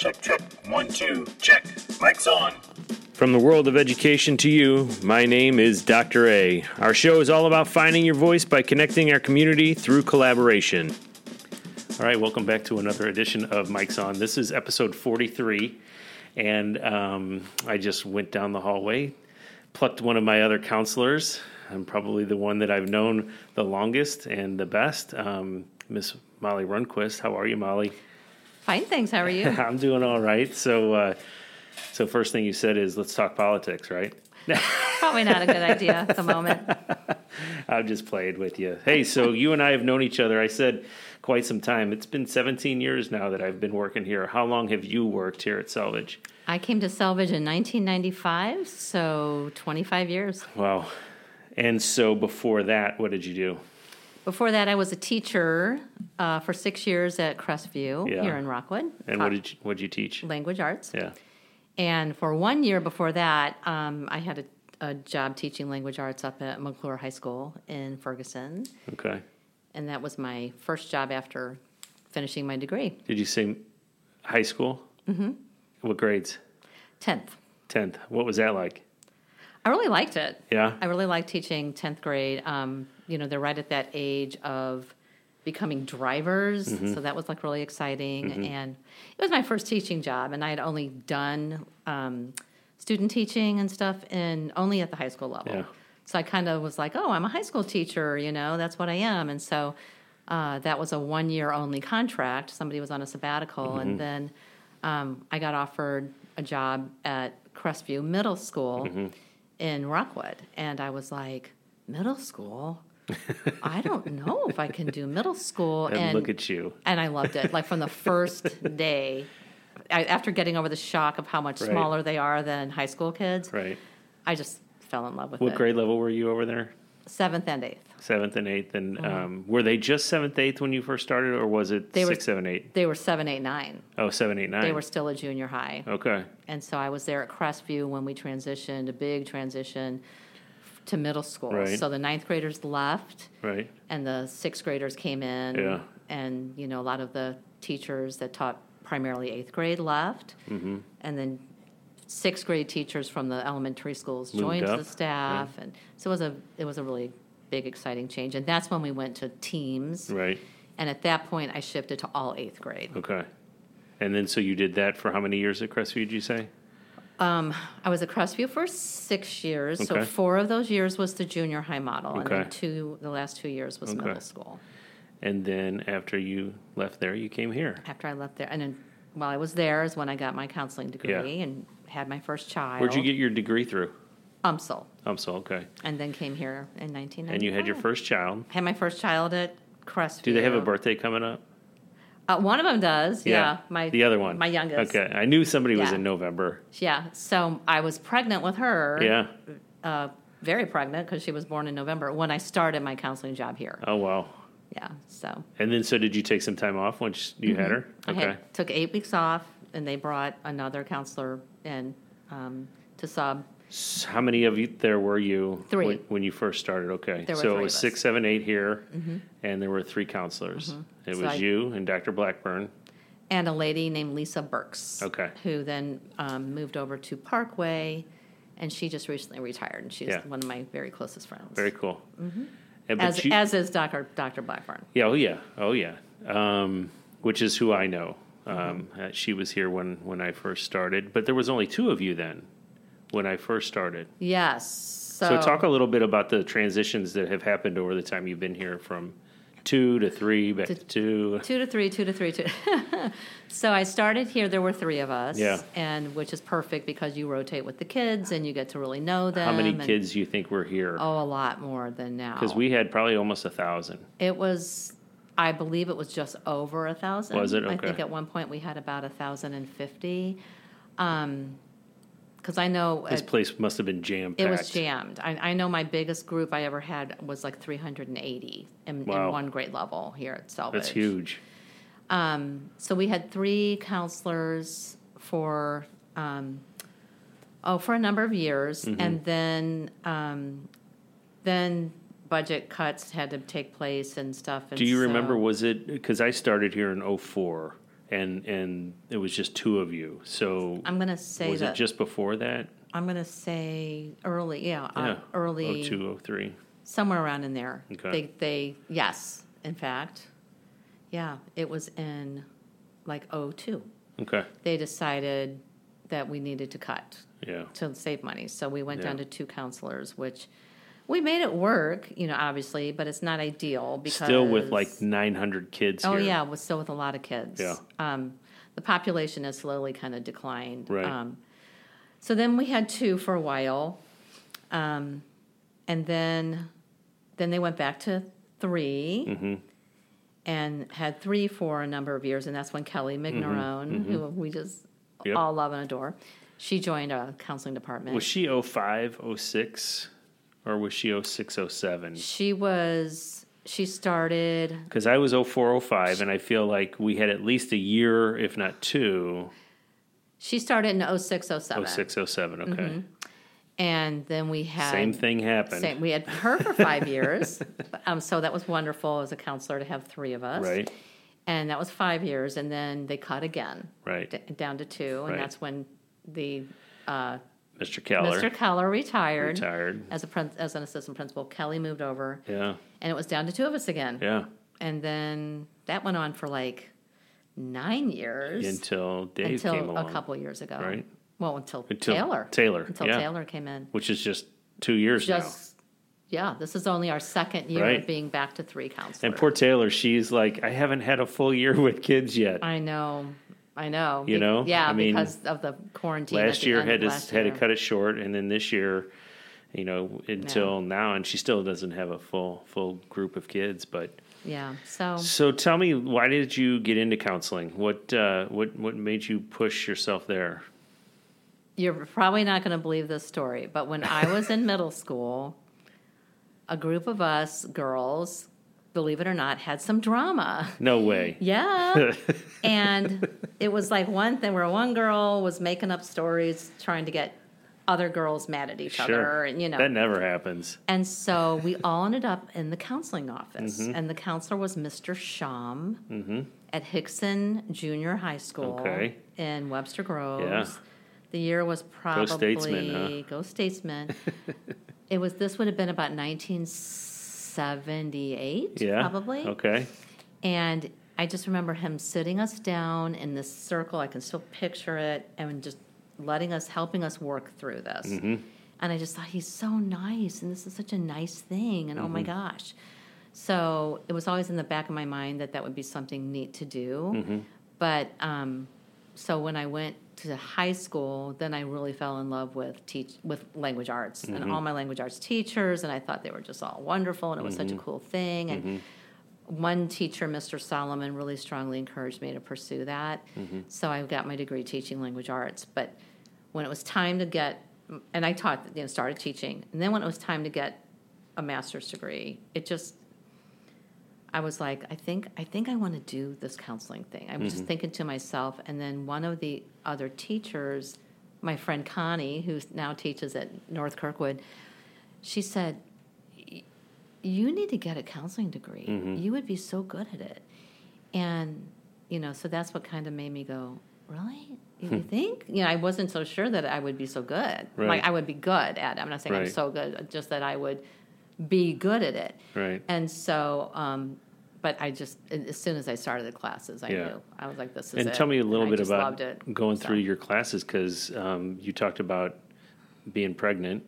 Check, check. One, two, check. Mic's on. From the world of education to you, my name is Dr. A. Our show is all about finding your voice by connecting our community through collaboration. All right, welcome back to another edition of Mic's On. This is episode 43, and um, I just went down the hallway, plucked one of my other counselors. I'm probably the one that I've known the longest and the best, um, Miss Molly Runquist. How are you, Molly? Fine, thanks. How are you? I'm doing all right. So, uh, so first thing you said is let's talk politics, right? Probably not a good idea at the moment. I've just played with you. Hey, so you and I have known each other. I said quite some time. It's been 17 years now that I've been working here. How long have you worked here at Selvidge? I came to Selvidge in 1995, so 25 years. Wow. And so before that, what did you do? Before that, I was a teacher uh, for six years at Crestview Yeah. here in Rockwood. And what did you, what did you teach? language arts. Yeah. And for one year before that, um, I had a, a job teaching language arts up at McCluer High School in Ferguson, Okay. and that was my first job after finishing my degree. Did you say high school? Mm-hmm. What grades? Tenth. 10th. What was that like? I really liked it. Yeah. I really liked teaching 10th grade. Um, you know, they're right at that age of becoming drivers. Mm-hmm. So that was like really exciting. And it was my first teaching job. And I had only done um, student teaching and stuff in only at the high school level. Yeah. So I kind of was like, oh, I'm a high school teacher, you know, that's what I am. And so uh, that was a one year only contract. Somebody was on a sabbatical. Mm-hmm. And then um, I got offered a job at Crestview Middle School Mm-hmm. in Rockwood. And I was like, middle school? I don't know if I can do middle school. And, look at you. and I loved it. Like from the first day, I, after getting over the shock of how much Right. smaller they are than high school kids, Right. I just fell in love with What it. grade level were you over there? Seventh and eighth. Seventh and eighth. And um, were they just seventh, eighth when you first started, or was it Mm-hmm. They were- six, seven, eight? They were seven, eight, nine. Oh, seven, eight, nine. They were still a junior high. Okay. And so I was there at Crestview when we transitioned, a big transition to middle school. Right. So the ninth graders left Right. and the sixth graders came in. Yeah. And, you know, a lot of the teachers that taught primarily eighth grade left. Mm-hmm. And then sixth grade teachers from the elementary schools Moved joined up, the staff. And so it was a, it was a really big, exciting change. And that's when we went to teams. Right. And at that point, I shifted to all eighth grade. Okay. And then so you did that for how many years at Crestview, did you say? I was at Crestview for six years. So Okay. four of those years was the junior high model, and Okay. then two, the last two years was Okay. middle school. And then after you left there, you came here. After I left there, and then while I was there is when I got my counseling degree Yeah. and had my first child. Where'd you get your degree through? UMSL, Um, so okay. and then came here in 1995. And you had your first child. Had my first child at Crestview. Do they have a birthday coming up? Uh, one of them does. Yeah. my the other one. my youngest. Okay. I knew somebody was in November. Yeah. So I was pregnant with her. Yeah. Uh, very pregnant because she was born in November when I started my counseling job here. Oh wow. Yeah. So And then so did you take some time off once you had her? Mm-hmm. I Okay. had, took eight weeks off, and they brought another counselor in um, to sub. How many of you there were you Three. When, when you first started? Okay, There were so it was six, seven, eight here, and there were three counselors. It So was I- you and Dr. Blackburn. And a lady named Lisa Burks. Okay. Who then um, moved over to Parkway, and she just recently retired, and she's Yeah. one of my very closest friends. Very cool. Mm-hmm. as, you- as is Dr. Dr. Blackburn. yeah, oh yeah, oh yeah. Um, which is who I know. Um, Mm-hmm. uh, she was here when when I first started, but there was only two of you then when I first started. Yes. So, So talk a little bit about the transitions that have happened over the time you've been here from two to three back to, two. Two to three, two to three, two. so I started here. There were three of us, Yeah. and which is perfect because you rotate with the kids and you get to really know them. How many and- kids do you think were here? Oh, a lot more than now. Because we had probably almost a thousand. It was, I believe it was just over a thousand. Was it? I think at one point we had about a thousand and fifty. Um, because I know This uh, place must have been jammed. it was jammed. I, I know my biggest group I ever had was like three hundred and eighty in, Wow. in one grade level here at Selvidge. That's huge. Um, so we had three counselors for um, oh for a number of years, Mm-hmm. and then um, then budget cuts had to take place and stuff. And Do you remember? Was it because I started here in '04, and and it was just two of you. So I'm gonna say was that it just before that? I'm gonna say early, yeah, uh, early, Oh two, oh three. somewhere around in there. Okay. They, they, yes, in fact, yeah, it was in like '02. Okay. They decided that we needed to cut Yeah. to save money, so we went down to two counselors, which we made it work, you know, obviously, but it's not ideal because Still with like 900 kids Oh here. yeah, was still with a lot of kids. Yeah. Um, the population has slowly kind of declined. Right. Um, so then we had two for a while, um, and then then they went back to 3 Mm-hmm. and had three for a number of years, and that's when Kelly Mignerone, who we just Mm-hmm. Yep. all love and adore, she joined our counseling department. Was she 05, 06, or was she 06, 07? she was she started Because I was 04, 05, and I feel like we had at least a year, if not two, she started in 06, 07. 06, 07. Okay. and then we had Same thing happened. Same. We had her for five years, um, so that was wonderful as a counselor to have three of us. Right. And that was five years, and then they cut again, Right. d- down to two, and Right. that's when the Mr. Keller Mr. Keller retired, retired. as a prin- as an assistant principal. Kelly moved over, Yeah. and it was down to two of us again. Yeah. And then that went on for like nine years Until Dave came until along. a couple years ago. Right. Well, until, Until Taylor. Taylor, Until yeah. Taylor came in. Which is just two years Just yeah, this is only our second year Right. of being back to three counselors. And poor Taylor, she's like, I haven't had a full year with kids yet. I know, I know. You know? yeah, I mean, because of the quarantine. last the year had to last had to cut it short, and then this year, you know, until now, and she still doesn't have a full full group of kids. But Yeah, so so tell me, why did you get into counseling? What uh, what what made you push yourself there? you're probably not going to believe this story, but when I was in middle school, a group of us girls, believe it or not, had some drama. No way. Yeah. and it was like one thing where one girl was making up stories trying to get other girls mad at each other Sure, and you know that never happens. and so we all ended up in the counseling office Mm-hmm. and the counselor was mr sham at Hixson junior high school Okay. in webster groves Yeah. the year was probably Statesman, huh? go statesman it was this would have been about 1978 Yeah. probably Okay. and I just remember him sitting us down in this circle. I can still picture it, and just letting us, helping us work through this. Mm-hmm. And I just thought he's so nice, and this is such a nice thing, and oh Mm-hmm. my gosh. So it was always in the back of my mind that that would be something neat to do. Mm-hmm. But um, so when I went to high school, then I really fell in love with teach with language arts Mm-hmm. and all my language arts teachers, and I thought they were just all wonderful, and it was such a Mm-hmm. cool thing. And one teacher, Mr. Solomon, really strongly encouraged me to pursue that. So I got my degree teaching language arts. But when it was time to get, and I taught, you know, started teaching, and then when it was time to get a master's degree, it just, I was like, I think, I think I want to do this counseling thing. I was just mm-hmm. thinking to myself, and then one of the other teachers, my friend Connie, who now teaches at North Kirkwood, she said, you need to get a counseling degree. Mm-hmm. You would be so good at it. And, you know, so that's what kind of made me go, really? You, you think? You know, I wasn't so sure that I would be so good. Right. Like, I would be good at it. I'm not saying I'm so good, just that I would be good at it. Right. And so, um, but I just, as soon as I started the classes, I Yeah. knew. I was like, this is And it. tell me a little I bit about going So- through your classes because um, you talked about being pregnant.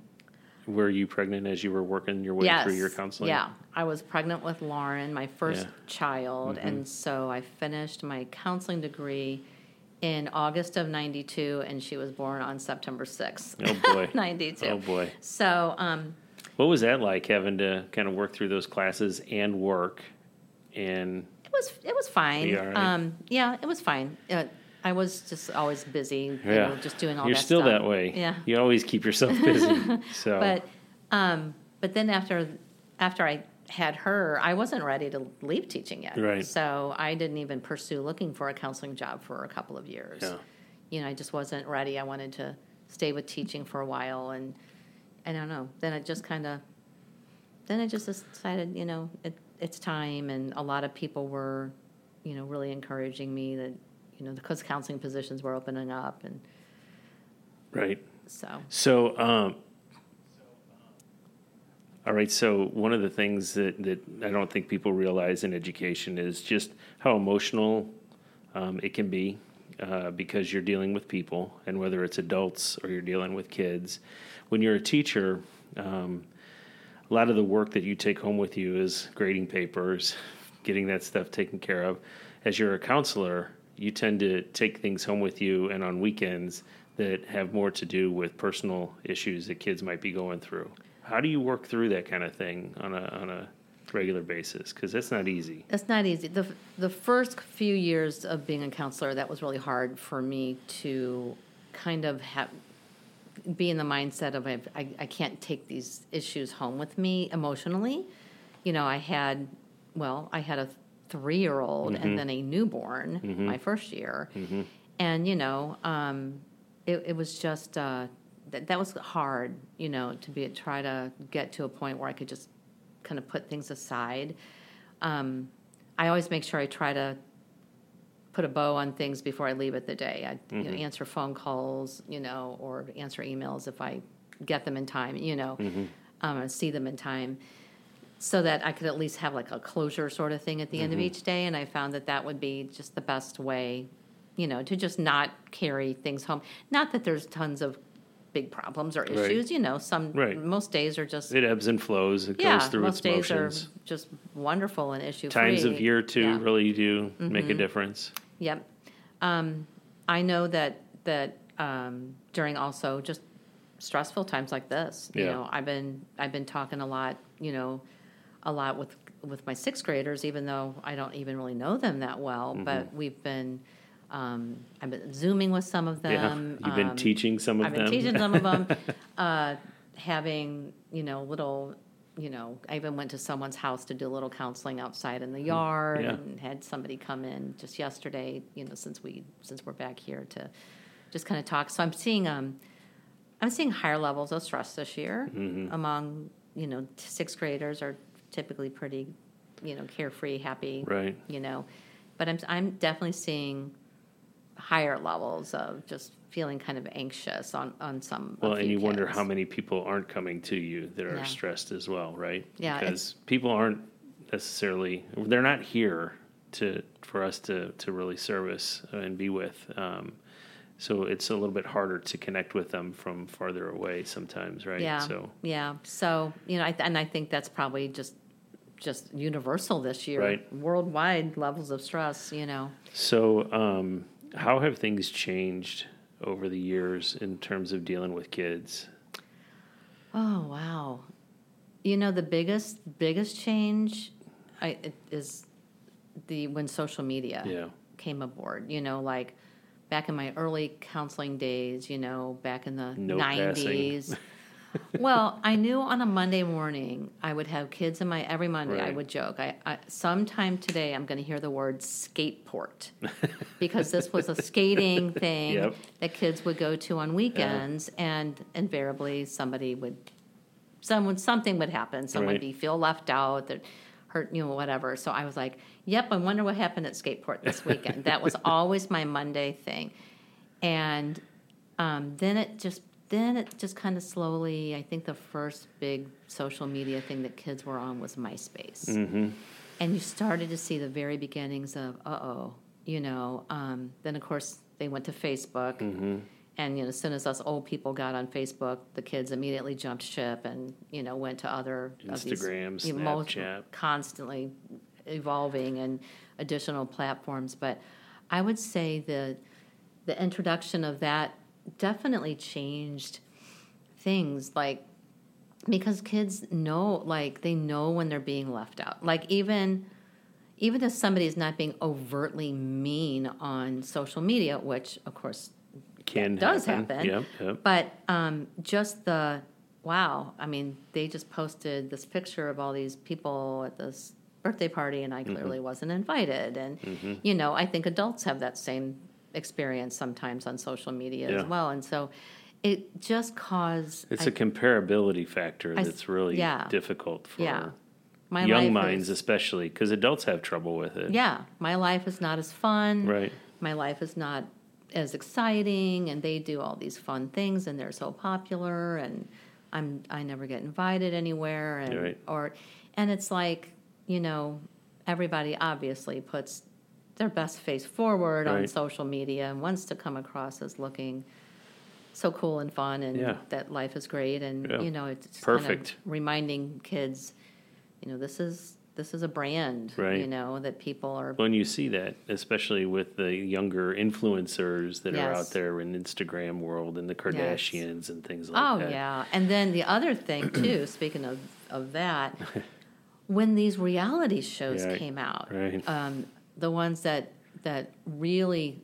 Were you pregnant as you were working your way through your counseling? Yeah, I was pregnant with Lauren, my first Yeah. Mm-hmm. child, and so I finished my counseling degree in August of '92, and she was born on September 6th, Oh boy. '92. oh boy. So, um, What was that like having to kind of work through those classes and work? And it was it was fine. You? Um, yeah, it was fine. Uh, I was just always busy, you yeah, know, just doing all You're that still stuff. that way. Yeah. You always keep yourself busy. so But um, but then after after I had her, I wasn't ready to leave teaching yet. Right. So I didn't even pursue looking for a counseling job for a couple of years. Yeah. You know, I just wasn't ready. I wanted to stay with teaching for a while, and I don't know. Then it just kind of then I just decided, you know, it, it's time, and a lot of people were, you know, really encouraging me that you know, because counseling positions were opening up, and Right. so So, um, all right. So, one of the things that, that I don't think people realize in education is just how emotional um, it can be uh, because you're dealing with people, and whether it's adults or you're dealing with kids. When you're a teacher, um, a lot of the work that you take home with you is grading papers, getting that stuff taken care of. As you're a counselor, you tend to take things home with you, and on weekends that have more to do with personal issues that kids might be going through. How do you work through that kind of thing on a on a regular basis? Because that's not easy. It's not easy. The the first few years of being a counselor, that was really hard for me to kind of have be in the mindset of I, I, I can't take these issues home with me emotionally. You know, I had well, I had a three year old and then a newborn my first year, and you know, um, it, it was just uh, that that was hard. You know, to be try to get to a point where I could just kind of put things aside. Um, I always make sure I try to put a bow on things before I leave it the day. I you know, answer phone calls, you know, or answer emails if I get them in time, you know, um, see them in time, so that I could at least have like a closure sort of thing at the end of each day. And I found that that would be just the best way, you know, to just not carry things home. Not that there's tons of big problems or issues, you know. Some Right. most days are just It ebbs and flows. It yeah, goes through most its days motions. are just wonderful and issue Times of year too Yeah. Mm-hmm. really do make a difference. Yep. Um, I know that that um, during also just stressful times like this, you Yeah. know, I've been I've been talking a lot, you know, a lot with with my sixth graders, even though I don't even really know them that well. Mm-hmm. But we've been um, I've been zooming with some of Yeah, them. you've been um, teaching some of I've them. been teaching some of them, uh, having you know little, you know, I even went to someone's house to do a little counseling outside in the yard, Mm, Yeah. and had somebody come in just yesterday. You know, since we since we're back here to just kind of talk. So I'm seeing um, I'm seeing higher levels of stress this year Mm-hmm. among you know sixth graders are typically pretty, you know, carefree, happy, Right. you know, but I'm I'm definitely seeing higher levels of just feeling kind of anxious on on some. Well, and you wonder how many people aren't coming to you that are Yeah. stressed as well, right? Yeah, Because people aren't necessarily, they're not here to, for us to, to really service and be with. Um, so it's a little bit harder to connect with them from farther away sometimes, right? Yeah, So, yeah. So you know, I, and I think that's probably just just universal this year, Right. worldwide levels of stress. You know, so um, how have things changed over the years in terms of dealing with kids? Oh wow! You know the biggest biggest change, I is the when social media Yeah. came aboard. You know, like back in my early counseling days. You know, back in the nineties. well, I knew on a Monday morning I would have kids in my every Monday. I would joke. I, I sometime today I'm going to hear the word skateport because this was a skating thing Yep. that kids would go to on weekends, and invariably somebody would, someone something would happen. Someone Right. would be feel left out, that hurt, you know, whatever. So I was like, "Yep, I wonder what happened at skateport this weekend." that was always my Monday thing, and um, then it just then it just kind of slowly. I think the first big social media thing that kids were on was MySpace Mm-hmm. and you started to see the very beginnings of uh oh you know um, then of course they went to facebook Mm-hmm. and you know as soon as us old people got on facebook the kids immediately jumped ship and you know went to other these, Instagram, you know, Snapchat. constantly evolving and additional platforms but i would say the the introduction of that definitely changed things like because kids know like they know when they're being left out like even even if somebody is not being overtly mean on social media which of course Can does happen. happen. Yep, yep. but um, just the wow i mean they just posted this picture of all these people at this birthday party and i Mm-hmm. clearly wasn't invited and you know i think adults have that same experience sometimes on social media Yeah. as well and so it just caused It's I- a comparability factor I- that's really yeah. difficult for Yeah. my young minds, is- especially because adults have trouble with it. yeah my life is not as fun Right. my life is not as exciting and they do all these fun things and they're so popular and I'm I never get invited anywhere and Right. or and it's like, you know, everybody obviously puts their best face forward on Right. social media and wants to come across as looking so cool and fun and Yeah. that life is great and Yeah. you know it's Perfect. kind of reminding kids you know this is this is a brand Right. you know that people are When you see that, especially with the younger influencers that are out there in Instagram world and the Kardashians and things like that. Oh that. yeah, and then the other thing too. speaking of of that, when these reality shows Yeah, came out, right. um, the ones that that really,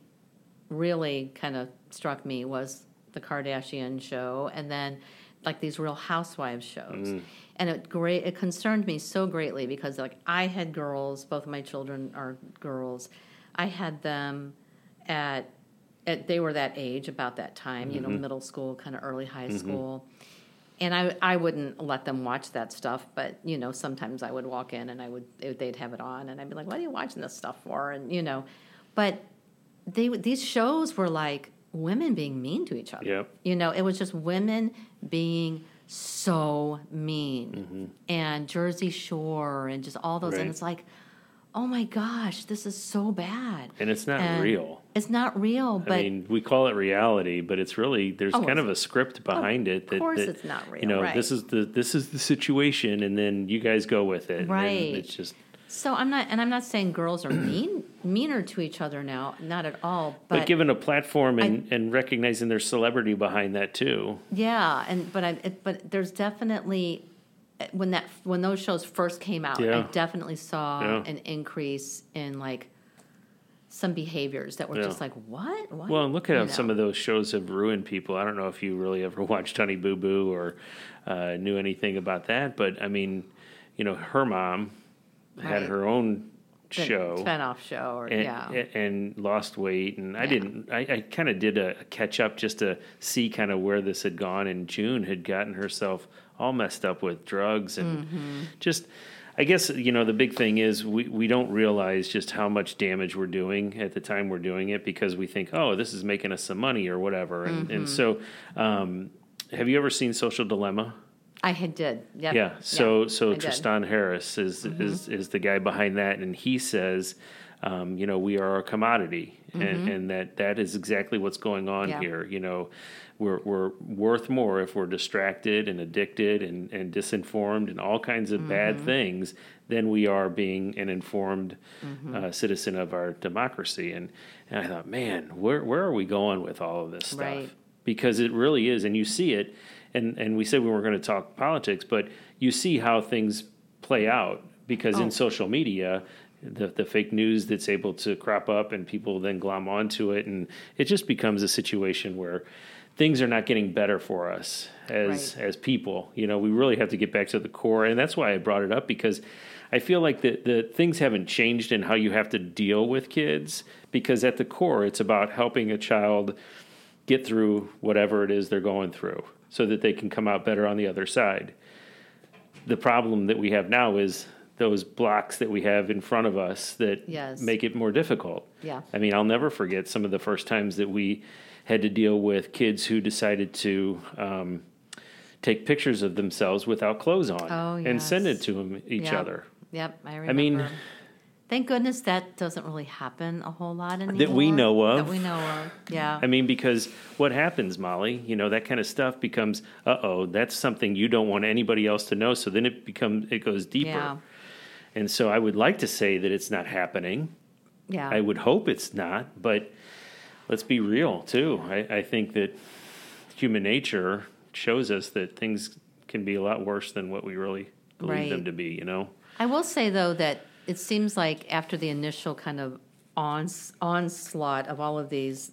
really kind of struck me was the Kardashian show, and then like these Real Housewives shows. Mm. And it great it concerned me so greatly because like I had girls, both of my children are girls. I had them at at, they were that age about that time, you know, Mm-hmm. middle school, kind of early high school. And I, I wouldn't let them watch that stuff, but you know, sometimes I would walk in and I would they'd have it on, and I'd be like, "What are you watching this stuff for?" And you know, but they these shows were like women being mean to each other. Yep. You know, it was just women being so mean, Mm-hmm. and Jersey Shore, and just all those, Right. and it's like, oh my gosh, this is so bad. And it's not And real. It's not real, but I mean, we call it reality, but it's really there's Oh, kind of a script behind it. That, course that, it's not real, You know, right. this is the this is the situation, and then you guys go with it. and Right. it's just. So I'm not, and I'm not saying girls are mean, meaner to each other now, not at all. But, But, given a platform and, and recognizing their celebrity behind that too, yeah, and but I, it, but there's definitely when that when those shows first came out, Yeah. I definitely saw Yeah. an increase in like some behaviors that were Yeah. just like, what? what? Well, and look at how You some of those shows have ruined people. I don't know if you really ever watched Honey Boo Boo or uh, knew anything about that, but I mean, you know, her mom had her own The show. spinoff show, or and, yeah, and lost weight. And I didn't. I, I kind of did a catch up just to see kind of where this had gone. And June had gotten herself all messed up with drugs and Mm-hmm. just. I guess you know the big thing is we, we don't realize just how much damage we're doing at the time we're doing it because we think oh this is making us some money or whatever and Mm-hmm. and so um, have you ever seen Social Dilemma? I had did, yep. Yeah. So yeah, so I did. Mm-hmm. Tristan Harris is is is the guy behind that, and he says, um, you know, we are a commodity, and, and that that is exactly what's going on Mm-hmm. Yeah. here. You know, we're we're worth more if we're distracted and addicted and and disinformed and all kinds of Mm-hmm. bad things than we are being an informed Mm-hmm. uh, citizen of our democracy. And and I thought, man, where where are we going with all of this stuff? Right. because it really is, and you see it. And and we said we weren't going to talk politics, but you see how things play out because Oh. in social media, the the fake news that's able to crop up and people then glom onto it, and it just becomes a situation where things are not getting better for us as Right. as people. You know, we really have to get back to the core, and that's why I brought it up because I feel like the the things haven't changed in how you have to deal with kids because at the core, it's about helping a child get through whatever it is they're going through so that they can come out better on the other side. The problem that we have now is those blocks that we have in front of us that Yes. make it more difficult. Yeah. I mean, I'll never forget some of the first times that we had to deal with kids who decided to um, take pictures of themselves without clothes on Oh, and send it to them, each Yep. other. Yep, I remember. I mean, thank goodness that doesn't really happen a whole lot anymore. That we know of. That we know of. Yeah. I mean, because what happens, Molly, you know, that kind of stuff becomes, uh oh, that's something you don't want anybody else to know. So then it becomes, it goes deeper. Yeah. And so I would like to say that it's not happening. yeah. I would hope it's not, but let's be real too. I, I think that human nature shows us that things can be a lot worse than what we really believe them to be, you know? I will say though that it seems like after the initial kind of ons- onslaught of all of these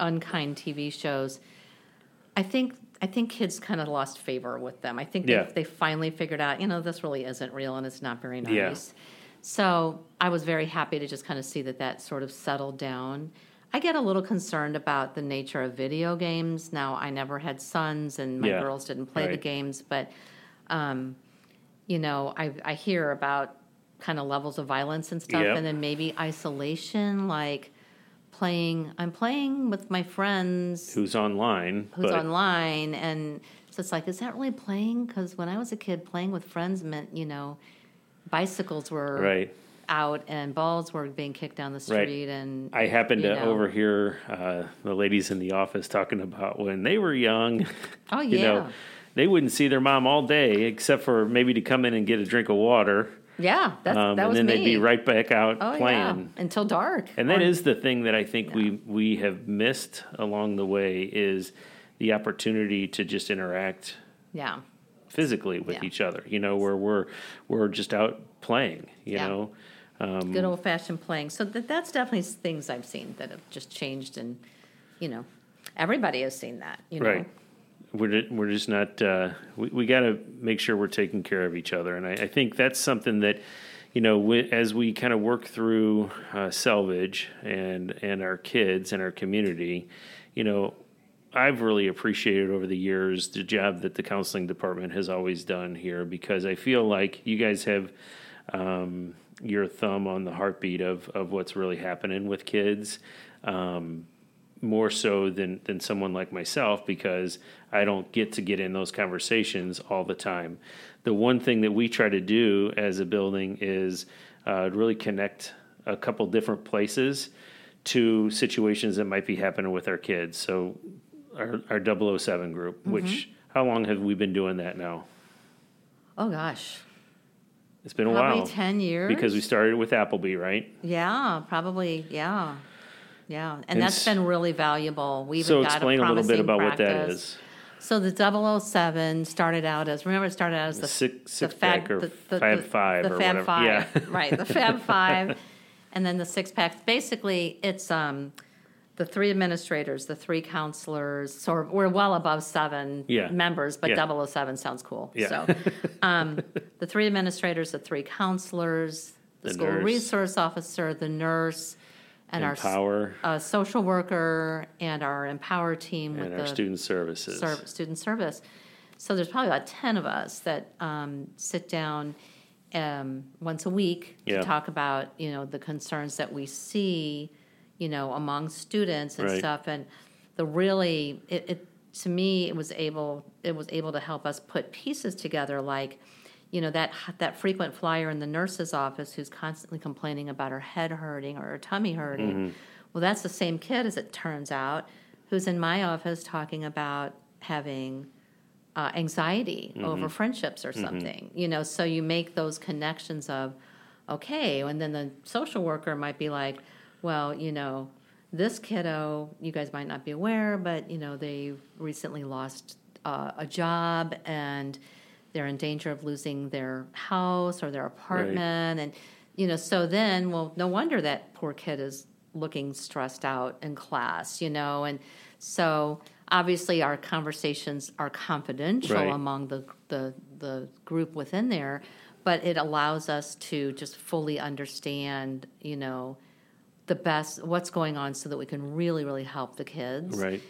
unkind TV shows, I think I think kids kind of lost favor with them. I think Yeah. they, they finally figured out, you know, this really isn't real and it's not very nice. Yeah. So I was very happy to just kind of see that that sort of settled down. I get a little concerned about the nature of video games. Now, I never had sons, and my Yeah, girls didn't play the games, but um, you know, I, I hear about kind of levels of violence and stuff, Yep. and then maybe isolation, like playing. I'm playing with my friends who's online, who's but online, and so it's like, is that really playing? Because when I was a kid, playing with friends meant you know, bicycles were right. Out and balls were being kicked down the Right. street, and I happened you to know. overhear uh, the ladies in the office talking about when they were young. Oh you yeah, know, they wouldn't see their mom all day except for maybe to come in and get a drink of water, yeah. That's, um, that and was then me. they'd be right back out oh playing. yeah, until dark. And that is the thing that I think we we have missed along the way is the opportunity to just interact yeah, physically with Yeah. each other. You know, where we're we're just out playing. You Yeah. know, um, good old fashioned playing. So that that's definitely things I've seen that have just changed, and you know, everybody has seen that. You know, right. We're we're just not. Uh, we we got to make sure we're taking care of each other, and I, I think that's something that. You know, as we kind of work through uh, Selvidge and and our kids and our community, you know, I've really appreciated over the years the job that the counseling department has always done here because I feel like you guys have um, your thumb on the heartbeat of, of what's really happening with kids. Um, more so than, than someone like myself because I don't get to get in those conversations all the time. The one thing that we try to do as a building is uh, really connect a couple different places to situations that might be happening with our kids. So our, our 007 group, which how long have we been doing that now? Oh gosh, It's been a while ten years. because we started with Appleby, right? yeah, probably yeah, yeah, and, And that's been really valuable. We even So got explain a a little bit about what that is. So the 007 started out as remember it started out as the Six, six the fab, pack or the, the, Fab Five the or Fab whatever. Five, Yeah. right? The Fab Five, and then the six pack. Basically, it's um, the three administrators, the three counselors. So we're well above seven Yeah. members, but Yeah. 007 sounds cool. Yeah. So um, the three administrators, the three counselors, the, The school nurse. resource officer, the nurse, and our s- Empower uh, social worker, and our Empower team with and the our student services. serv- student service. So there's probably about 10 of us that um, sit down um, once a week Yeah. to talk about, you know, the concerns that we see, you know, among students and Right. stuff. And the really, it, it to me, it was able, it was able to help us put pieces together like, you know, that, that frequent flyer in the nurse's office who's constantly complaining about her head hurting or her tummy hurting. Mm-hmm. Well, that's the same kid, as it turns out, who's in my office talking about having uh, anxiety Mm-hmm. over friendships or something. You know, so you make those connections of, okay, and then the social worker might be like, well, you know, this kiddo, you guys might not be aware, but you know, they recently lost uh, a job and they're in danger of losing their house or their apartment, and you know, so then, well, no wonder that poor kid is looking stressed out in class, you know, and so obviously our conversations are confidential Right. among the, the the group within there, but it allows us to just fully understand, you know, the best what's going on so that we can really really help the kids. Right.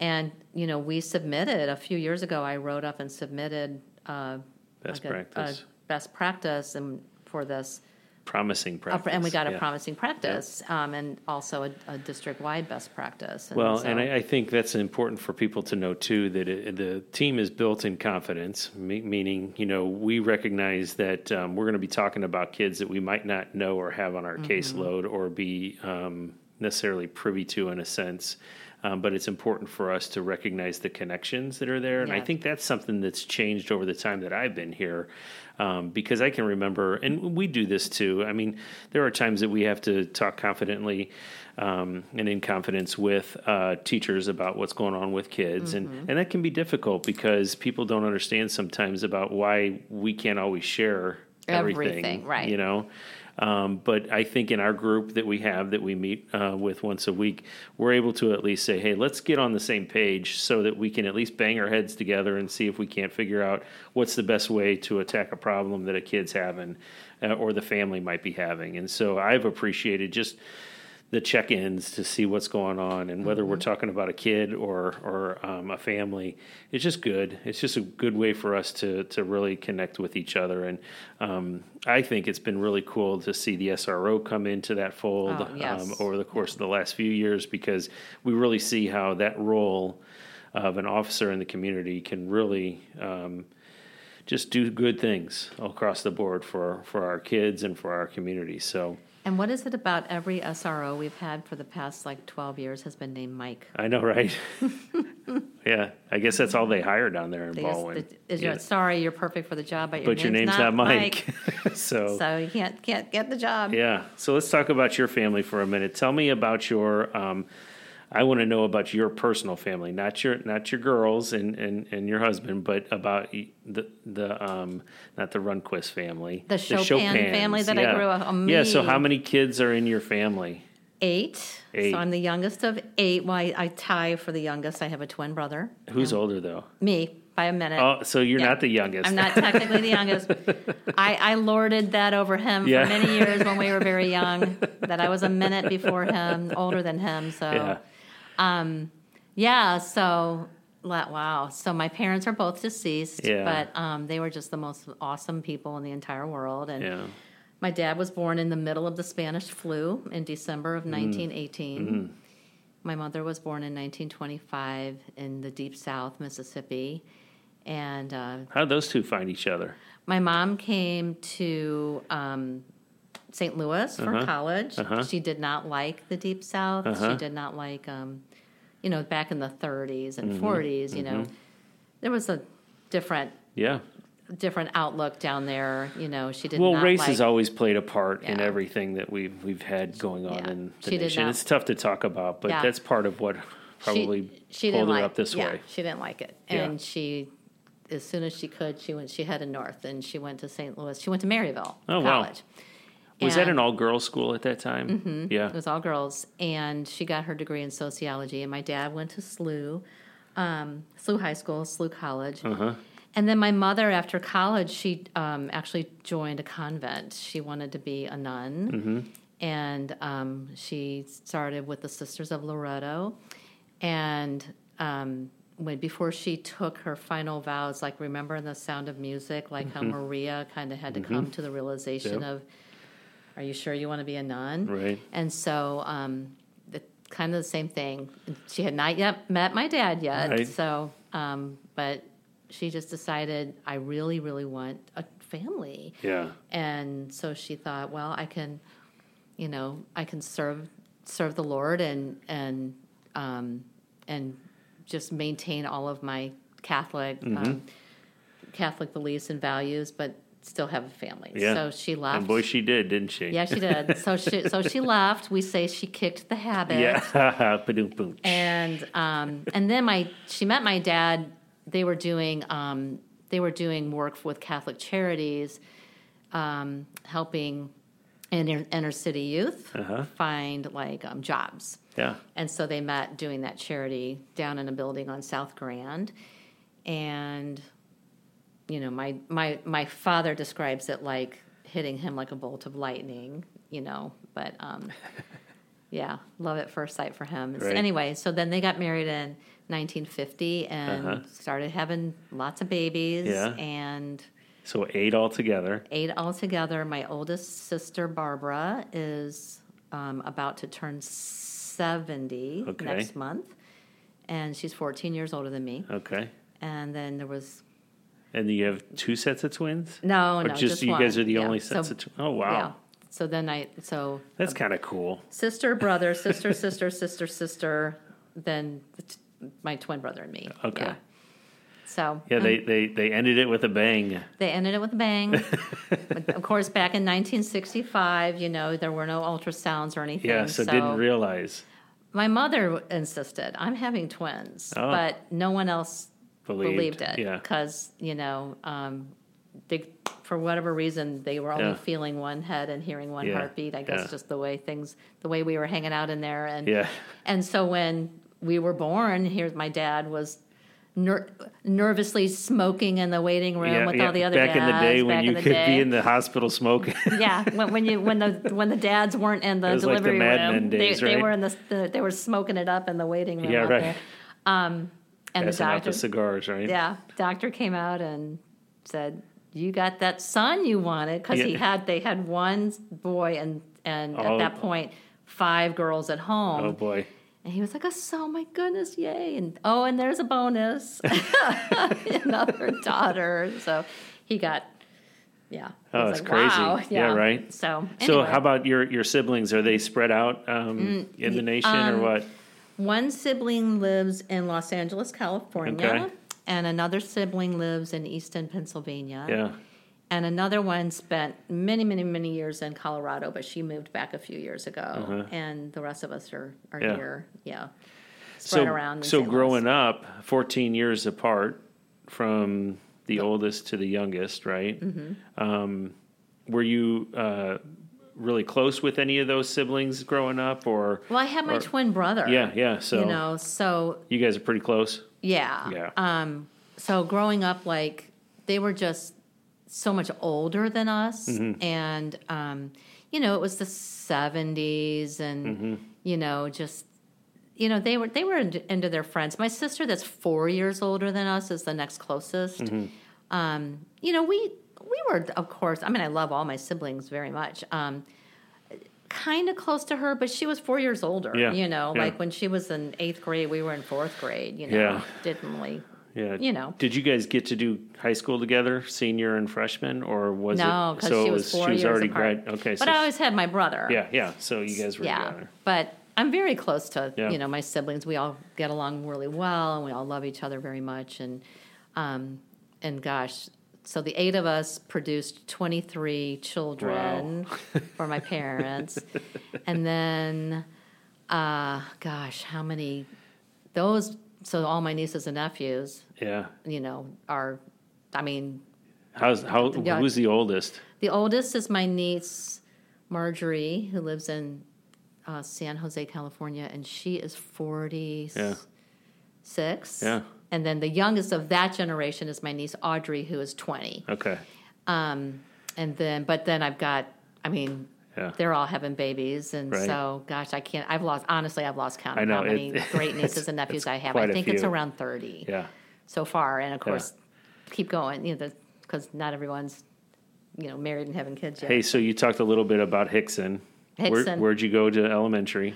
And you know, we submitted a few years ago. I wrote up and submitted uh, Best like a- a practice. best practice and for this Promising practice. and we got a yeah. promising practice, um, and also a, a district-wide best practice. And Well, so- and I, I think that's important for people to know too that it, the team is built in confidence, me, meaning you know we recognize that um, we're going to be talking about kids that we might not know or have on our Mm-hmm. caseload or be um, necessarily privy to in a sense. Um, but it's important for us to recognize the connections that are there, and I think that's something that's changed over the time that I've been here. Um, because I can remember, and we do this too. I mean, there are times that we have to talk confidently um, and in confidence with uh, teachers about what's going on with kids, Mm-hmm. and and that can be difficult because people don't understand sometimes about why we can't always share everything. Everything, right. You know. Um, but I think in our group that we have that we meet uh, with once a week, we're able to at least say, "Hey, let's get on the same page so that we can at least bang our heads together and see if we can't figure out what's the best way to attack a problem that a kid's having uh, or the family might be having." And so I've appreciated just the check-ins to see what's going on and whether we're talking about a kid or or um, a family. It's just good. It's just a good way for us to to really connect with each other. And um, I think it's been really cool to see the SRO come into that fold Oh, yes. um, over the course of the last few years because we really see how that role of an officer in the community can really um, just do good things across the board for for our kids and for our community. So And what is it about every SRO we've had for the past like 12 years has been named Mike? I know, right? yeah, I guess that's all they hire down there in They just- Ballwin. is Yeah. your, sorry, you're perfect for the job, but your, but your name's not Mike. so, So you can't can't get the job. yeah. So let's talk about your family for a minute. Tell me about your. Um, I want to know about your personal family, not your not your girls and, and, and your husband, but about the the um not the Runquist family, The Chopin Chopins, family that I yeah. grew up- oh, Yeah. So how many kids are in your family? Eight. Eight. So I'm the youngest of eight. Well, I, I tie for the youngest. I have a twin brother. Who's older though? Me by a minute. Oh, so you're Yeah. not the youngest. I'm not technically the youngest. I, I lorded that over him Yeah. for many years when we were very young. That I was a minute before him, older than him. So yeah. Yeah, so wow. So my parents are both deceased, Yeah. but um, they were just the most awesome people in the entire world. And Yeah. my dad was born in the middle of the Spanish flu in December Mm. of 1918. Mm-hmm. My mother was born in 1925 in the deep South, Mississippi, and uh, How'd those two find each other? my mom came to um, St. Louis for Uh-huh. college. Uh-huh. She did not like the deep South. Uh-huh. She did not like, um, you know, back in the 30s and Mm-hmm. 40s. You know, there was a different Yeah. different outlook down there. You know, she did Well, race like, has always played a part in everything that we've we've had going on Yeah. in the She nation. not- It's tough to talk about, but Yeah. that's part of what probably she pulled her like, up this yeah, way. She didn't like it, Yeah. and she, as soon as she could, she went. She headed north, and she went to St. Louis. She went to Maryville Oh, wow. Was that an all girls school at that time? Mm-hmm. Yeah. It was all girls, and she got her degree in sociology. And my dad went to SLU, um, SLU High School, SLU College. Uh-huh. And then my mother, after college, she um, actually joined a convent. She wanted to be a nun, Mm-hmm. and um, she started with the Sisters of Loretto. And um, when before she took her final vows, like remember in the Sound of Music, like how Maria kind of had to come to the realization Mm-hmm. Yep. of, "Are you sure you want to be a nun?" Right. And so, um, the, kind of the same thing. She had not yet met my dad yet. Right. So, um, but she just decided, I really, really want a family. Yeah. And so she thought, well, I can, you know, I can serve serve the Lord and and um, and just maintain all of my Catholic Mm-hmm. um, Catholic beliefs and values, but still have a family. Yeah. So she left. And boy, she did, didn't she? Yeah, she did. So she so she left. We say she kicked the habit. Yeah. And um, and then my she met my dad. They were doing um, they were doing work with Catholic Charities, um, helping inner, inner city youth Uh-huh. find like um, jobs. Yeah. And so they met doing that charity down in a building on South Grand. And, you know, my, my, my father describes it like hitting him like a bolt of lightning, you know, but um, yeah, love at first sight for him. So Anyway, so then they got married in 1950 and Uh-huh. started having lots of babies Yeah. and So eight altogether. eight altogether. My oldest sister, Barbara, is um, about to turn 70 Okay. next month. And she's 14 years older than me. Okay. And then there was, And you have two sets of twins? no, or no, just, just, you guys are the Yeah. only So- sets of twins? Oh, wow. Yeah. So then I, so That's kind of cool. sister, brother, sister, sister, sister, sister, then the t- my twin brother and me. Okay. Yeah. So Yeah, um, they, they, they ended it with a bang. They ended it with a bang. of course, back in 1965, you know, there were no ultrasounds or anything. Yeah, so, didn't realize. my mother insisted, I'm having twins, Oh. but no one else Believed, believed, it yeah. because, you know, um, they, for whatever reason, they were only Yeah. feeling one head and hearing one Yeah, heartbeat. I guess yeah. just the way things, the way we were hanging out in there. And Yeah. and so when we were born, here's my dad was ner- nervously smoking in the waiting room with all the other back dads. in the day when you could day. be in the hospital smoking. yeah, when, when you when the when the dads weren't in the was like the delivery room, days, they, they were in the, the they were smoking it up in the waiting room. Yeah, right. There. Um, and the Passing out doctor, the cigars, right? yeah, doctor came out and said, "You got that son you wanted," because he had they had one boy and and Oh. at that point five girls at home. Oh boy. And he was like, oh, my goodness, yay. And oh, and there's a bonus. Another daughter. So he got, yeah. Oh, it's like, crazy. Wow. Yeah, right. So, So how about your your siblings? Are they spread out um, in the nation or um, what? One sibling lives in Los Angeles, California. Okay. And another sibling lives in Easton, Pennsylvania. Yeah. And another one spent many, many, many years in Colorado, but she moved back a few years ago. And the rest of us are, are Uh-huh. Yeah. here. Yeah. Spread So around. so growing up, 14 years apart from the oldest to the youngest, right? Mm-hmm. Um, were you uh, really close with any of those siblings growing up, or Well, I had my or- twin brother. yeah, yeah? So you know, so you guys are pretty close. yeah. Yeah. Um, so growing up, like they were just so much older than us, Mm-hmm. and um, you know, it was the seventies, and Mm-hmm. you know, just you know, they were they were into, their friends. My sister, that's four years older than us, is the next closest. Mm-hmm. Um, you know, we were, of course. I mean, I love all my siblings very much. Um, kind of close to her, but she was four years older. Yeah, You know, yeah. like when she was in eighth grade, we were in fourth grade. You know, Yeah. didn't really. Yeah. You know. Did you guys get to do high school together, senior and freshman, or was No, it? because so she was four she was years already apart. grad. Okay. but so I always had my brother. yeah, yeah. So you guys were yeah. together. But I'm very close to Yeah. you know my siblings. We all get along really well, and we all love each other very much. And um, and gosh, so the eight of us produced 23 children for my parents, and then uh, gosh, how many those? So all my nieces and nephews, Yeah. you know, are. I mean, How's how? Yeah. Who's the oldest? the oldest is my niece, Marjorie, who lives in uh, San Jose, California, and she is 46. Yeah. Yeah. And then the youngest of that generation is my niece, Audrey, who is 20. Okay. Um, and then, but then I've got, I mean, Yeah. they're all having babies. And Right. so, gosh, I can't, I've lost, honestly, I've lost count of how many it- great nieces and nephews I have. I think it's around 30 Yeah. so far. And of course, keep going, you know, because not everyone's, you know, married and having kids yet. Hey, so you talked a little bit about Hixson. Where, Hixson. where'd you go to elementary?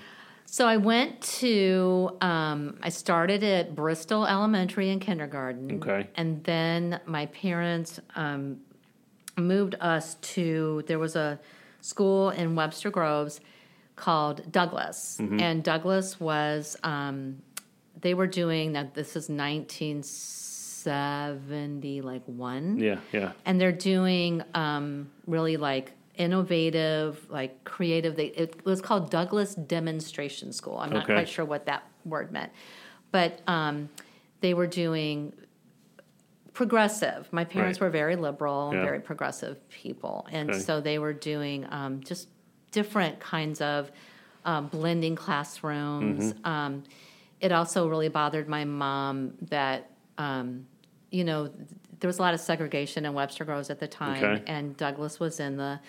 So I went to, um, I started at Bristol Elementary and Kindergarten. Okay. And then my parents um, moved us to, there was a school in Webster Groves called Douglas. Mm-hmm. And Douglas was, um, they were doing, now this is 1970, like one Yeah, yeah. and they're doing um, really like innovative, like creative. They, it was called Douglas Demonstration School. I'm not Okay. quite sure what that word meant, but um, they were doing progressive. My parents Right. were very liberal and Yeah. very progressive people, and Okay. so they were doing um, just different kinds of um, blending classrooms. Mm-hmm. Um, it also really bothered my mom that um, you know there was a lot of segregation in Webster Groves at the time, Okay. and Douglas was in the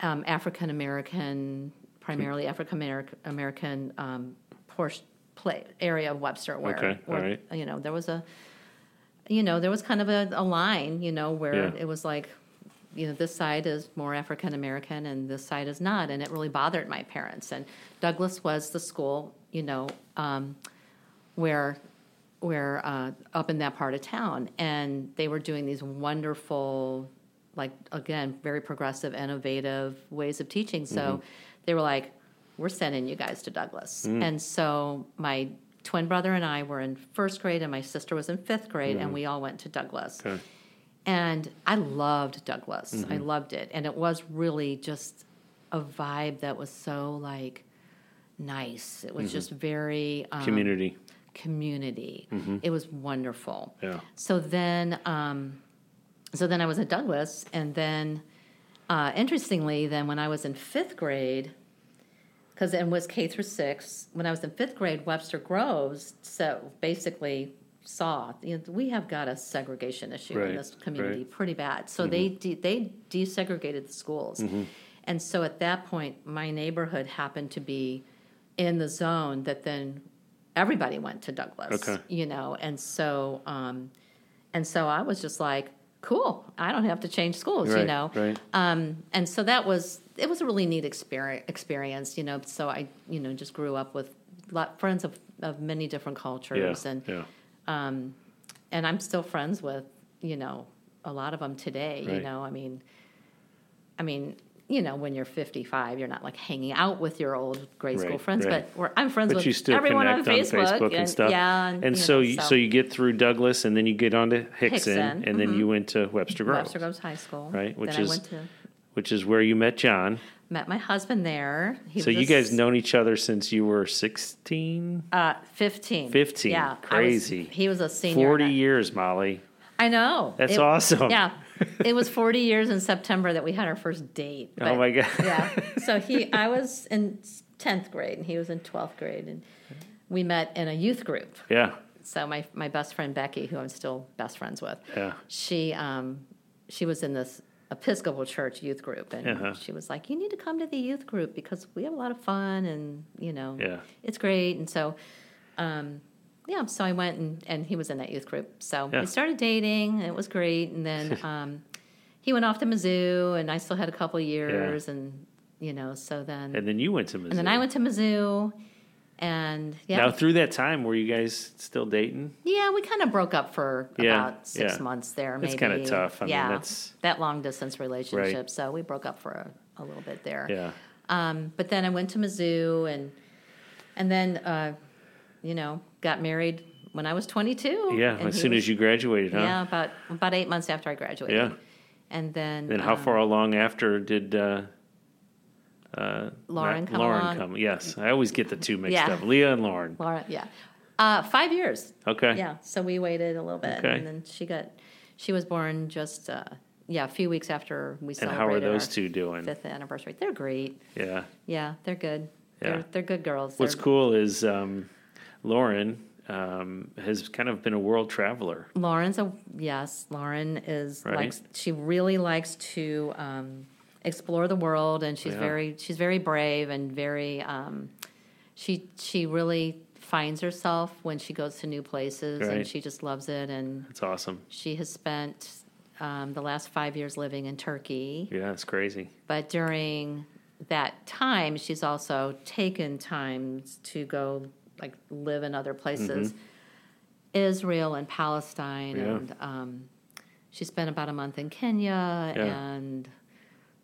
um, African American, primarily African American um, portion play area of Webster where, Okay, where, right. you know there was a you know there was kind of a, a line you know where Yeah. it was like you know this side is more African American and this side is not, and it really bothered my parents. And Douglas was the school you know um, where where uh, up in that part of town, and they were doing these wonderful, like again, very progressive, innovative ways of teaching. So mm-hmm. they were like, "We're sending you guys to Douglas," mm. and so my twin brother and I were in first grade, and my sister was in fifth grade, and mm-hmm. we all went to Douglas. Okay. And I loved Douglas. I mm-hmm. loved it. And it was really just a vibe that was so like nice. It was just very um, Community. community. It was wonderful. Yeah. So then, um, so then I was at Douglas, and then, uh, interestingly, then when I was in fifth grade, because it was K through six. When I was in fifth grade, Webster Groves, so basically saw, you know, we have got a segregation issue Right, in this community right. Mm-hmm. pretty bad. So they de- they desegregated the schools, and so at that point, my neighborhood happened to be in the zone that then everybody went to Douglas. Okay. You know, and so um, and so I was just like, cool, I don't have to change schools. You know, right. um, and so that was it was a really neat experience. Experience, you know. So I, you know, just grew up with lot, friends of, of many different Yeah, cultures, and yeah, and I'm still friends with you know a lot of them today. You know, I mean, I mean, you know, when you're 55, you're not like hanging out with your old grade school Right, friends, right. but we're, I'm friends but with you still everyone on connect on Facebook, Facebook, and, stuff. Yeah, and you so, know, you, so you get through Douglas, and then you get on to Hixson, Hixson, and then you went to Webster Grove, Webster Groves High School, Right, which then is- I went to which is where you met John. met my husband there. He So you guys known each other since you were sixteen. uh, 15. 15, Yeah, I was- crazy. he was a senior. Forty years, Molly. I know. That's It- awesome. Yeah. It was 40 years in September that we had our first date. Oh my God. yeah. So he, I was in 10th grade and he was in 12th grade. And we met in a youth group. Yeah, So my, my best friend Becky, who I'm still best friends with, yeah, she, um, she was in this Episcopal church youth group. And Uh-huh. she was like, you need to come to the youth group because we have a lot of fun and, you know, yeah. it's great. And so, um, yeah, so I went and, and he was in that youth group. So Yeah. we started dating, and it was great. And then um, he went off to Mizzou, and I still had a couple of years, and you know, so then And then you went to Mizzou. and then I went to Mizzou, and yeah, Now through that time, were you guys still dating? yeah, we kind of broke up for Yeah, about six yeah. months there. Maybe It's kinda tough. I mean, yeah, that's- that long distance relationship. So we broke up for a, a little bit there. Yeah, Um, but then I went to Mizzou and and then uh, you know got married when I was 22. yeah. As soon was- as you graduated, huh? yeah about about eight months after I graduated. Yeah. And then Then how um, far along after did uh, uh, Lauren come Lauren along? come? Yes, I always get the two mixed Yeah. up. Leah and Lauren. Laura, yeah, uh, five years. Okay. Yeah, so we waited a little bit, Okay. and then she got she was born just uh, yeah a few weeks after we saw. And celebrated how are those two doing? fifth anniversary. They're great. Yeah. Yeah, they're good. Yeah. They're they're good girls. What's They're- cool is um, Lauren um, has kind of been a world traveler. Lauren's a yes. Lauren is Right. likes she really likes to um, explore the world, and she's Yeah. very she's very brave and very um, she she really finds herself when she goes to new places, Right. and she just loves it. And That's awesome. she has spent um, the last five years living in Turkey, Yeah, it's crazy. but during that time, she's also taken times to go like live in other places, Israel and Palestine, Mm-hmm. Yeah. and um, she spent about a month in Kenya, Yeah. and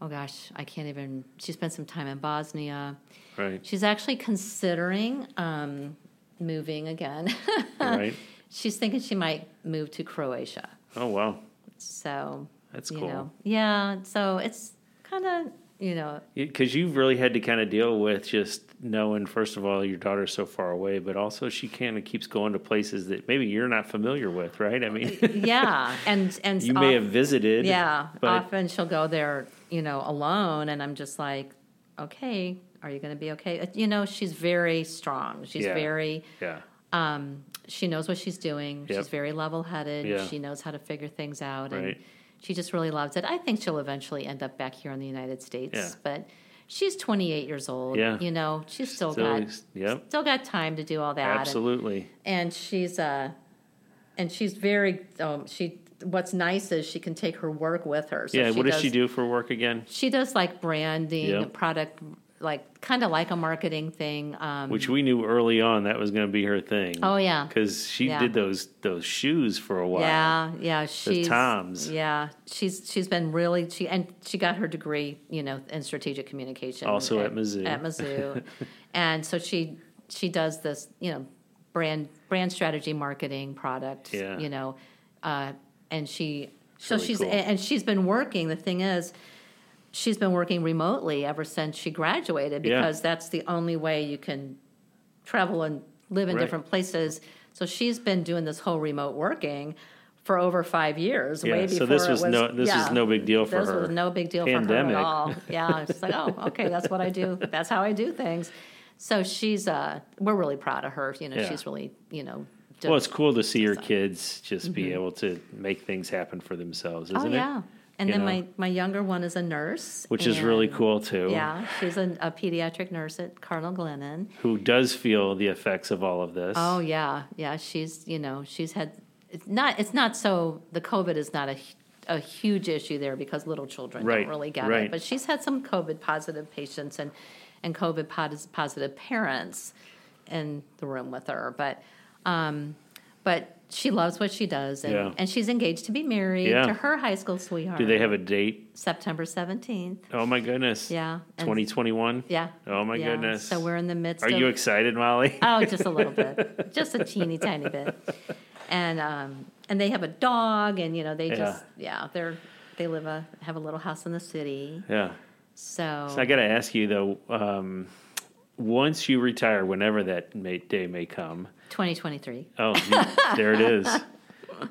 oh gosh, I can't even. She spent some time in Bosnia. Right. She's actually considering um, moving again. right. she's thinking she might move to Croatia. Oh wow, So that's cool. know, yeah. So it's kind of you know, Because you've really had to kind of deal with just knowing, first of all, your daughter's so far away, but also she kind of keeps going to places that maybe you're not familiar with, right? I mean, yeah, and and you may have visited. yeah. but often she'll go there, you know, alone, and I'm just like, okay, are you going to be okay? You know, she's very strong. She's Yeah. very. yeah, Um, she knows what she's doing. Yep. She's very level-headed. Yeah. She knows how to figure things out, Right. and she just really loves it. I think she'll eventually end up back here in the United States, Yeah. but. She's 28 years old. Yeah. You know, she's still, Still- got yep. still got time to do all that. and- absolutely. and she's uh and she's very um she what's nice is she can take her work with her so yeah, what does does, she do for work again? she does like branding Yep. product like kind of like a marketing thing um Which we knew early on that was going to be her thing. oh yeah because she Yeah. did those those shoes for a while. yeah yeah she's Toms. yeah she's she's been really she and she got her degree you know in strategic communication Also at Mizzou. at Mizzou and so she she does this you know brand brand strategy marketing product Yeah. you know uh, and she so really she's cool. and she's been working the thing is she's been working remotely ever since she graduated Yeah. because that's the only way you can travel and live in Right. different places so she's been doing this whole remote working for over five years Yeah, way so before this it was no- this was yeah. no big deal for this her. This was no big deal for her Pandemic. at all yeah it's like oh okay that's what i do that's how i do things So she's uh, we're really proud of her. You know, Yeah. she's really you know. Well, it's cool to see your kids just be able to make things happen for themselves, isn't Mm-hmm. oh it? yeah. And then know? my my younger one is a nurse, Which is really cool too. Yeah, she's a, a pediatric nurse at Cardinal Glennon. Who does feel the effects of all of this? Oh yeah, yeah. She's you know she's had it's not it's not so the COVID is not a a huge issue there because little children Right, don't really get right. it. But she's had some COVID positive patients and and COVID positive parents in the room with her. But um, but she loves what she does and, Yeah. and she's engaged to be married Yeah. to her high school sweetheart. Do they have a date? September seventeenth? Oh my goodness. Yeah. 2021. Yeah. Oh my yeah. goodness. So we're in the midst Are of you excited, Molly? Oh, just a little bit, just a teeny tiny bit, and um, and they have a dog, and you know they just yeah they're they live a have a little house in the city, yeah. so, So I got to ask you though. Um, once you retire, whenever that may, day may come, 2023. oh, you, there it is.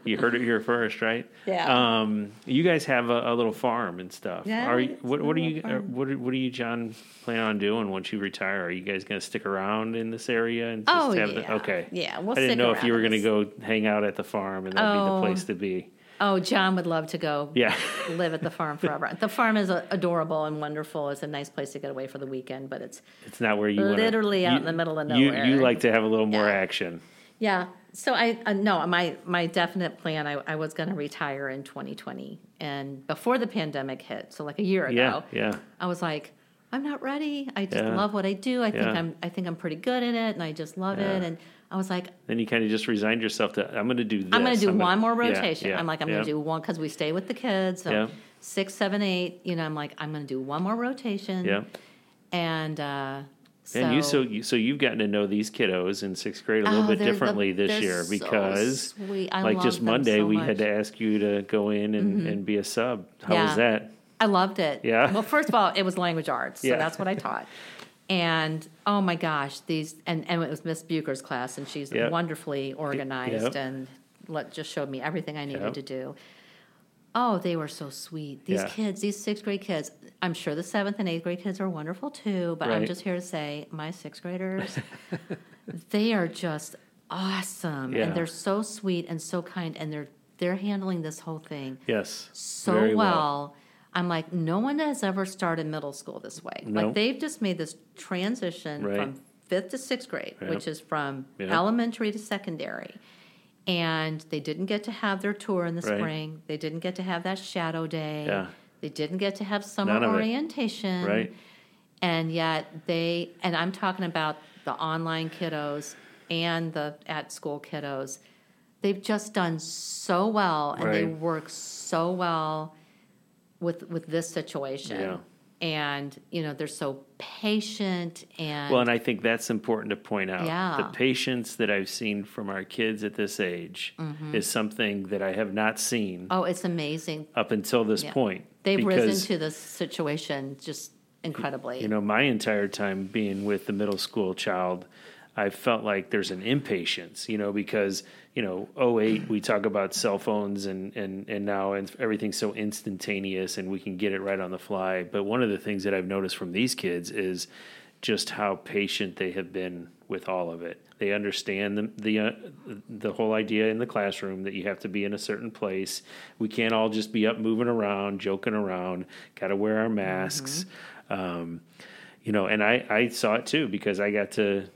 You heard it here first, right? Yeah. Um, you guys have a, a little farm and stuff. Yeah, Are you, what, what are you? uh, farm. What are, what are you, John, plan on doing once you retire? Are you guys going to stick around in this area and just Oh, have yeah. the? Okay. Yeah, we'll I didn't know if you were going to go hang out at the farm and that'd be the Oh. place to be. Oh, John would love to go Yeah. live at the farm forever. the farm is adorable and wonderful. It's a nice place to get away for the weekend, but it's It's not where you Literally out in the middle of nowhere. you like to have a little more Yeah. action. Yeah. So I uh, no, my my definite plan. I, I was going to retire in 2020, and before the pandemic hit, so like a year ago, yeah. Yeah. I was like, I'm not ready. I just Yeah. love what I do. I think Yeah. I'm I think I'm pretty good at it, and I just love it. And I was like, Then you kind of just resigned yourself to. I'm going to do this. I'm going to do gonna- one more rotation. yeah, I'm like, I'm yeah. going to do one because we stay with the kids. So Yeah. six, seven, eight. You know, I'm like, I'm going to do one more rotation. Yeah. And uh, so, And you so you so you've gotten to know these kiddos in sixth grade a little Oh, bit they're the- differently this year so because like just Monday so we. Mm-hmm. had to ask you to go in and, and be a sub. How was that? I loved it. Yeah. Well, first of all, it was language arts, so Yeah. that's what I taught. And oh my gosh, these and, and it was Miss Bucher's class, and she's Yep. wonderfully organized Yep. and let, just showed me everything I needed Yep. to do. Oh, they were so sweet. These Yeah. kids, these sixth grade kids. I'm sure the seventh and eighth grade kids are wonderful too, but I'm just here to say my sixth graders, they are just awesome, Yeah. and they're so sweet and so kind, and they're they're handling this whole thing Yes. so Very well. I'm like, no one has ever started middle school this way. No. Like they've just made this transition Right. from fifth to sixth grade, which is from elementary to secondary. And they didn't get to have their tour in the Right. spring. They didn't get to have that shadow day. Yeah. They didn't get to have summer of it. orientation. Right. And yet they, and I'm talking about the online kiddos and the at school kiddos, they've just done so well and they work so well with with this situation. Yeah. And you know, they're so patient and Well, and I think that's important to point out. Yeah. The patience that I've seen from our kids at this age mm-hmm. is something that I have not seen oh, it's amazing. up until this Yeah. point. They've risen to this situation just incredibly. You know, my entire time being with the middle school child, I felt like there's an impatience, you know, because, you know, 08, we talk about cell phones and, and, and now and everything's so instantaneous and we can get it right on the fly. But one of the things that I've noticed from these kids is just how patient they have been with all of it. They understand the the, uh, the whole idea in the classroom that you have to be in a certain place. We can't all just be up moving around, joking around. Got to wear our masks. Um, you know, and I I saw it too because I got to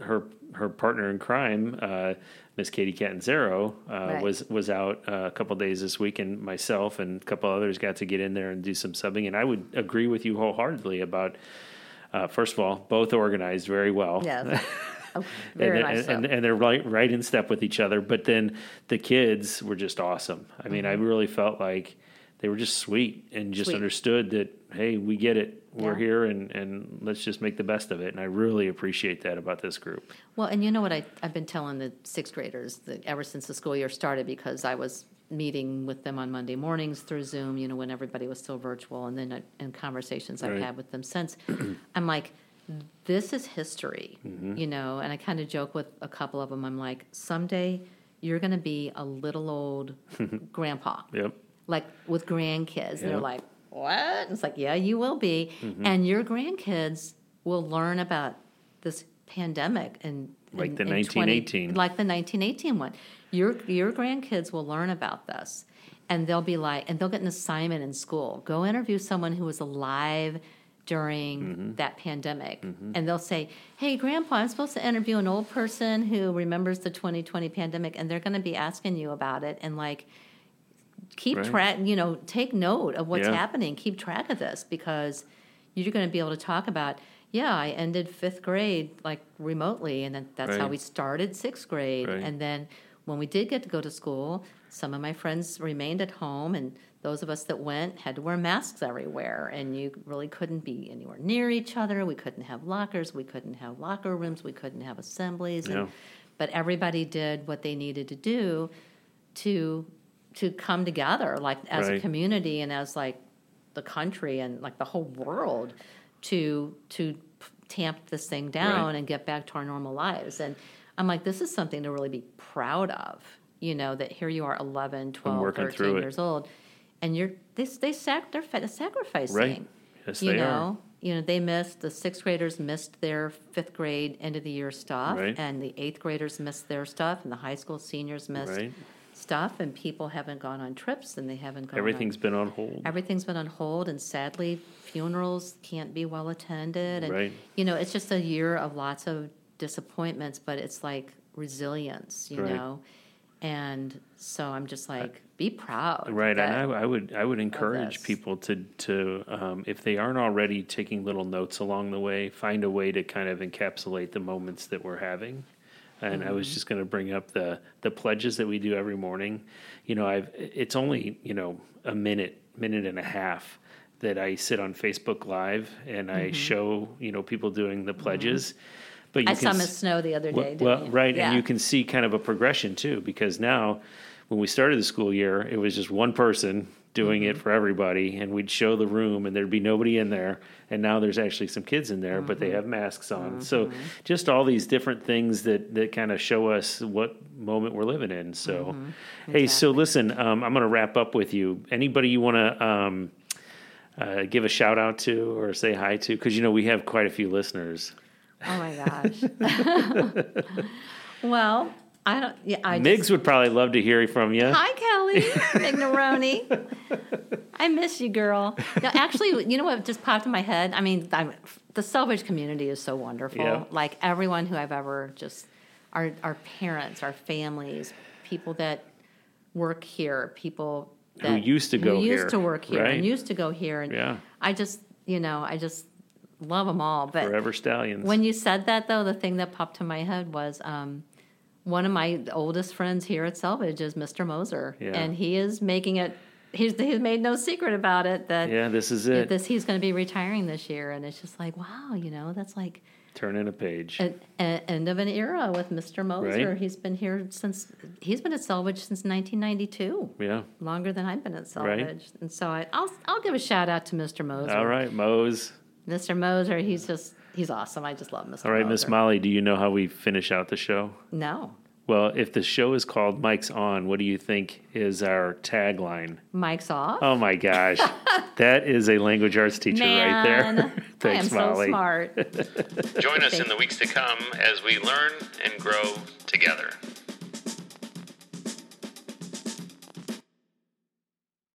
her her partner in crime. Uh, Miss Katie Catanzaro uh, Right. was was out uh, a couple days this week, and myself and a couple others got to get in there and do some subbing. And I would agree with you wholeheartedly about uh, first of all, both organized very well. Yes. Oh, very and, so. and, and they're right, right in step with each other. But then the kids were just awesome. I mean, I really felt like they were just sweet and just. Sweet. understood that, hey, we get it. We're Yeah. here and, and let's just make the best of it. And I really appreciate that about this group. Well, and you know what I, I've been telling the sixth graders that ever since the school year started, because I was meeting with them on Monday mornings through Zoom, you know, when everybody was still virtual, and then uh, in conversations I've Right. had with them since, I'm like, this is history, Mm-hmm. you know, and I kind of joke with a couple of them. I'm like, someday you're going to be a little old grandpa Yep. Like with grandkids. Yeah. They're like, what? It's like, yeah, you will be. Mm-hmm. And your grandkids will learn about this pandemic and Like in- the in 20 1918. like the 1918 one. Your your grandkids will learn about this, and they'll be like, and they'll get an assignment in school. Go interview someone who was alive during Mm-hmm. that pandemic, and they'll say, "Hey, Grandpa, I'm supposed to interview an old person who remembers the 2020 pandemic," and they're going to be asking you about it, and like keep Right. track you know take note of what's Yeah. happening keep track of this because you're going to be able to talk about yeah i ended fifth grade like remotely and then that's how we started sixth grade Right. and then when we did get to go to school some of my friends remained at home and those of us that went had to wear masks everywhere and you really couldn't be anywhere near each other we couldn't have lockers we couldn't have locker rooms we couldn't have assemblies Yeah. and, but everybody did what they needed to do to to come together like as a community and as like the country and like the whole world to to p- tamp this thing down Right. and get back to our normal lives and i'm like this is something to really be proud of you know that here you are 11 12 13 through it. years old and you're they, they sac- they're sacrificing Right. Yes, you they know are. you know they missed the sixth graders missed their fifth grade end of the year stuff Right. and the eighth graders missed their stuff and the high school seniors missed Right. Stuff and people haven't gone on trips and they haven't gone Everything's on, been on hold. everything's been on hold and sadly funerals can't be well attended and Right. you know it's just a year of lots of disappointments but it's like resilience you Right. know and so i'm just like be proud Right, that- and I, I would I would encourage people to to um, if they aren't already taking little notes along the way, find a way to kind of encapsulate the moments that we're having. And I Mm-hmm. was just going to bring up the the pledges that we do every morning. You know, I've it's only you know a minute minute and a half that I sit on Facebook Live and I show you know people doing the pledges. But you Mm-hmm. i saw miss snow the other well, day didn't well, you? right, Yeah. and you can see kind of a progression too, because now when we started the school year, it was just one person doing Mm-hmm. it for everybody, and we'd show the room, and there'd be nobody in there. And now there's actually some kids in there, but they Mm-hmm. have masks on. So just all these different things that that kind of show us what moment we're living in. So, Mm-hmm. hey, so listen, um, I'm going to wrap up with you. Anybody you want to um, uh, give a shout out to or say hi to? Because you know we have quite a few listeners. oh my gosh well i don't yeah i just, would probably love to hear from you. Hi, Kelly Migneroni. I miss you, girl. No, actually, you know what just popped in my head? I mean, I'm, the Selvidge community is so wonderful. Yeah. Like everyone who I've ever just, our, our parents, our families, people that work here, people that Who used to go who here, used to work here right? and used to go here. And Yeah. I just, you know, I just love them all. But Forever Stallions. when you said that, though, the thing that popped to my head was um, one of my oldest friends here at Selvidge is Mr. Moser, Yeah. and he is making it. He's he's made no secret about it that yeah, this is it. this he's going to be retiring this year, and it's just like wow, you know, that's like Turn in a page. an, an end of an era with Mr. Moser. Right. He's been here since he's been at Selvidge since 1992, yeah. longer than I've been at Right. And so I, I'll I'll give a shout out to Mr. Moser. All right, Mose. Mr. Moser, he's just he's awesome. I just love Mr. All right, Miss Molly, do you know how we finish out the show? No. Well, if the show is called Mic's On, what do you think is our tagline? Mic's off. Oh my gosh. that is a language arts teacher right there. Thanks, I am Molly. so smart. Join us Thank in the weeks to come as we learn and grow together.